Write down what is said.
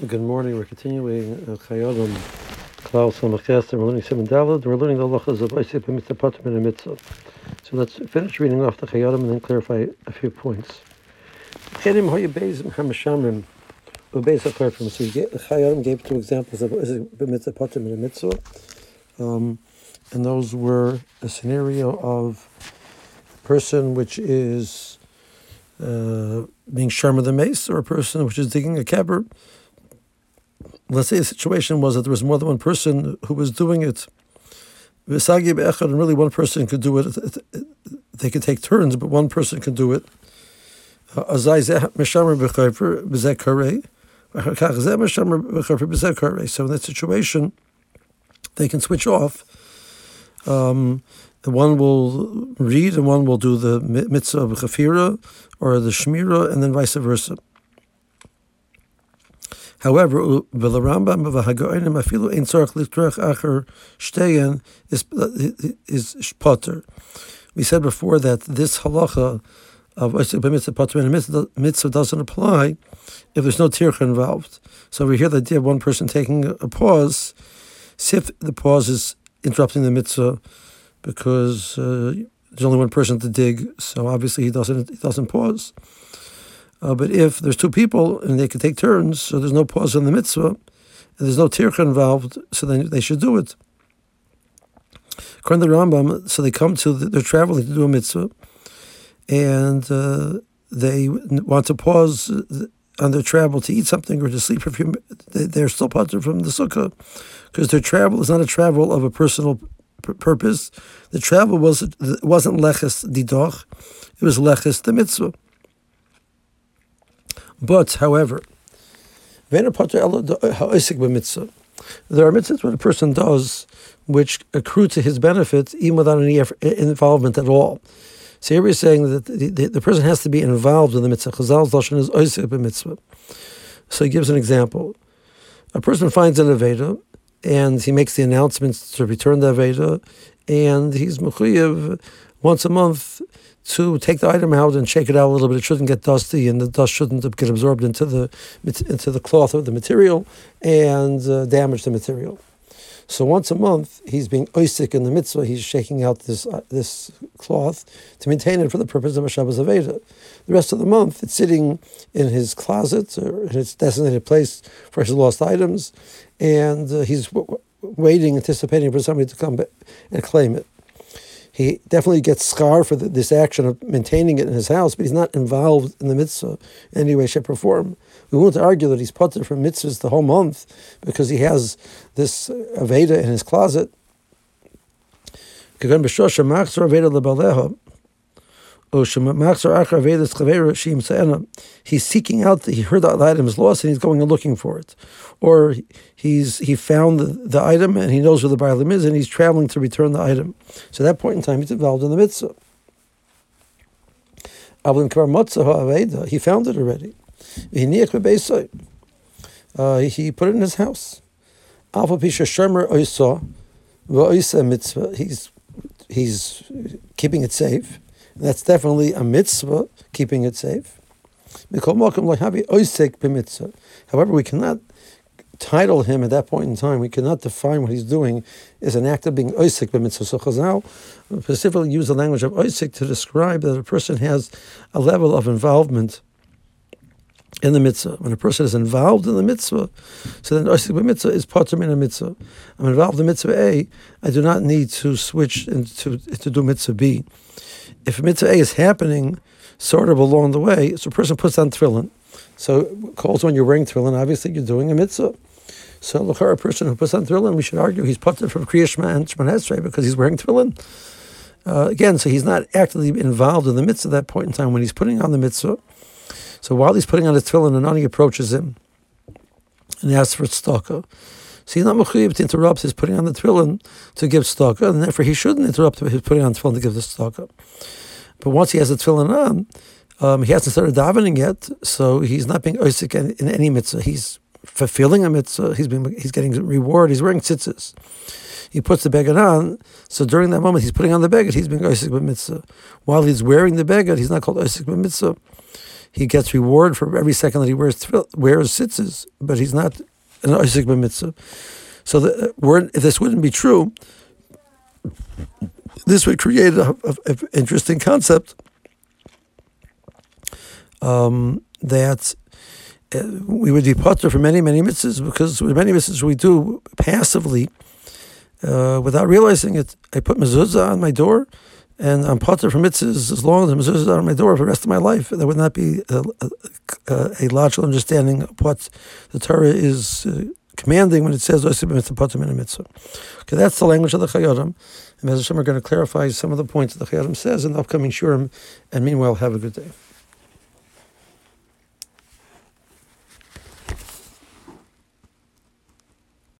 Good morning. We're continuing Chayei Adam, Klaus Samachester. We're learning seven Dalad. We're learning the halachas of Oseik Mitzvah Patim and Mitzvah. So let's finish reading off the Chayei Adam and then clarify a few points. Chedim Hoya Beis Hamashamrim. Ubeis HaKlarfim. So Chayei Adam gave two examples of Oseik Mitzvah Patim and Mitzvah. Um, and those were a scenario of a person which is uh, being sharma the mace, or a person which is digging a cavern let's say the situation was that there was more than one person who was doing it. And really one person could do it. They could take turns, but one person could do it. Uh, so in that situation, they can switch off. Um, one will read and one will do the mitzvah of chafira or the shmira, and then vice versa. However, the Rambam of Hagoinim afilu ein tzorach litrach acher shteyen is is potter. We said before that this halacha of mitzvah and mitzvah doesn't apply if there's no tircha involved. So we hear the idea of one person taking a pause, see if the pause is interrupting the mitzvah because uh, there's only one person to dig, so obviously he doesn't he doesn't pause. Uh, but if there's two people and they can take turns, so there's no pause in the mitzvah, and there's no tircha involved, so then they should do it. According to the Rambam, so they come to, the, they're traveling to do a mitzvah, and uh, they want to pause on their travel to eat something or to sleep for a few They're still part from the sukkah, because their travel is not a travel of a personal purpose. The travel was wasn't leches didoch, it was leches the mitzvah. But, however, uh, there are mitzvahs what a person does which accrue to his benefit even without any involvement at all. So here we're saying that the, the, the, person has to be involved in the mitzvah. Chazal's is oisik b'mitzvah. So he gives an example. A person finds an Aveda and he makes the announcements to return the Aveda and he's mechuyev once a month to take the item out and shake it out a little bit. It shouldn't get dusty, and the dust shouldn't get absorbed into the into the cloth of the material and uh, damage the material. So once a month, he's being oisik in the mitzvah. He's shaking out this uh, this cloth to maintain it for the purpose of a Shabbos Aveda. The rest of the month, it's sitting in his closet or in its designated place for his lost items, and uh, he's waiting, anticipating for somebody to come and claim it he definitely gets scar for the, this action of maintaining it in his house, but he's not involved in the mitzvah in any way, shape, or form. We won't argue that he's put there from mitzvahs the whole month because he has this Aveda in his closet. He's seeking out, he heard that the item is lost and he's going and looking for it. Or he's he found the, item and he knows where the Baalim is and he's traveling to return the item. So at that point in time, he's involved in the mitzvah. He found it already. Uh, he put it in his house. He's, he's keeping it safe. That's definitely a mitzvah, keeping it safe. However, we cannot title him at that point in time. We cannot define what he's doing as an act of being oisik b'mitzvah. So Chazal specifically use the language of oisik to describe that a person has a level of involvement in the mitzvah. When a person is involved in the mitzvah, so then oisik mitzvah is part of in a mitzvah. I'm involved in mitzvah A. I do not need to switch into to do mitzvah B if mitzvah A is happening sort of along the way, so a person puts on tefillin. So calls when you're wearing tefillin, obviously you're doing a mitzvah. So look, a person who puts on tefillin, we should argue he's put from Kriya Shema and Shema because he's wearing tefillin. Uh, again, so he's not actively involved in the mitzvah at that point in time when he's putting on the mitzvah. So while he's putting on his tefillin, Anani approaches him and he asks for tzedakah. So he's not mechuyev to interrupt his putting on the tefillin to give tzedakah, and therefore he shouldn't interrupt his putting on the tefillin to give the tzedakah. But once he has the tefillin on, um, he hasn't started davening yet, so he's not being oisik in, in, any mitzvah. He's fulfilling a mitzvah. He's being, he's getting reward. He's wearing tzitzis. He puts the beged on, so during that moment he's putting on the beged. He's being oisik mitzvah. While he's wearing the beged, he's not called oisik mitzvah. He gets reward for every second that he wears tefil- wears tzitzis, but he's not an oisik b'mitzvah. So the word, if this wouldn't be true, this would create a, interesting concept um, that uh, we would be putter for many, many mitzvahs because with many mitzvahs we do passively uh, without realizing it. I put mezuzah on my door and I'm putter for mitzvahs as long as the mezuzah is on my door for the rest of my life. That would not be a, a, a logical understanding of what the Torah is. Uh, commanding when it says I submit the pottermina mitzvah. Okay, that's the language of the Chayyim. And Hashem, we're going to clarify some of the points that the Chayyim says in the upcoming Shiurim. And meanwhile, have a good day.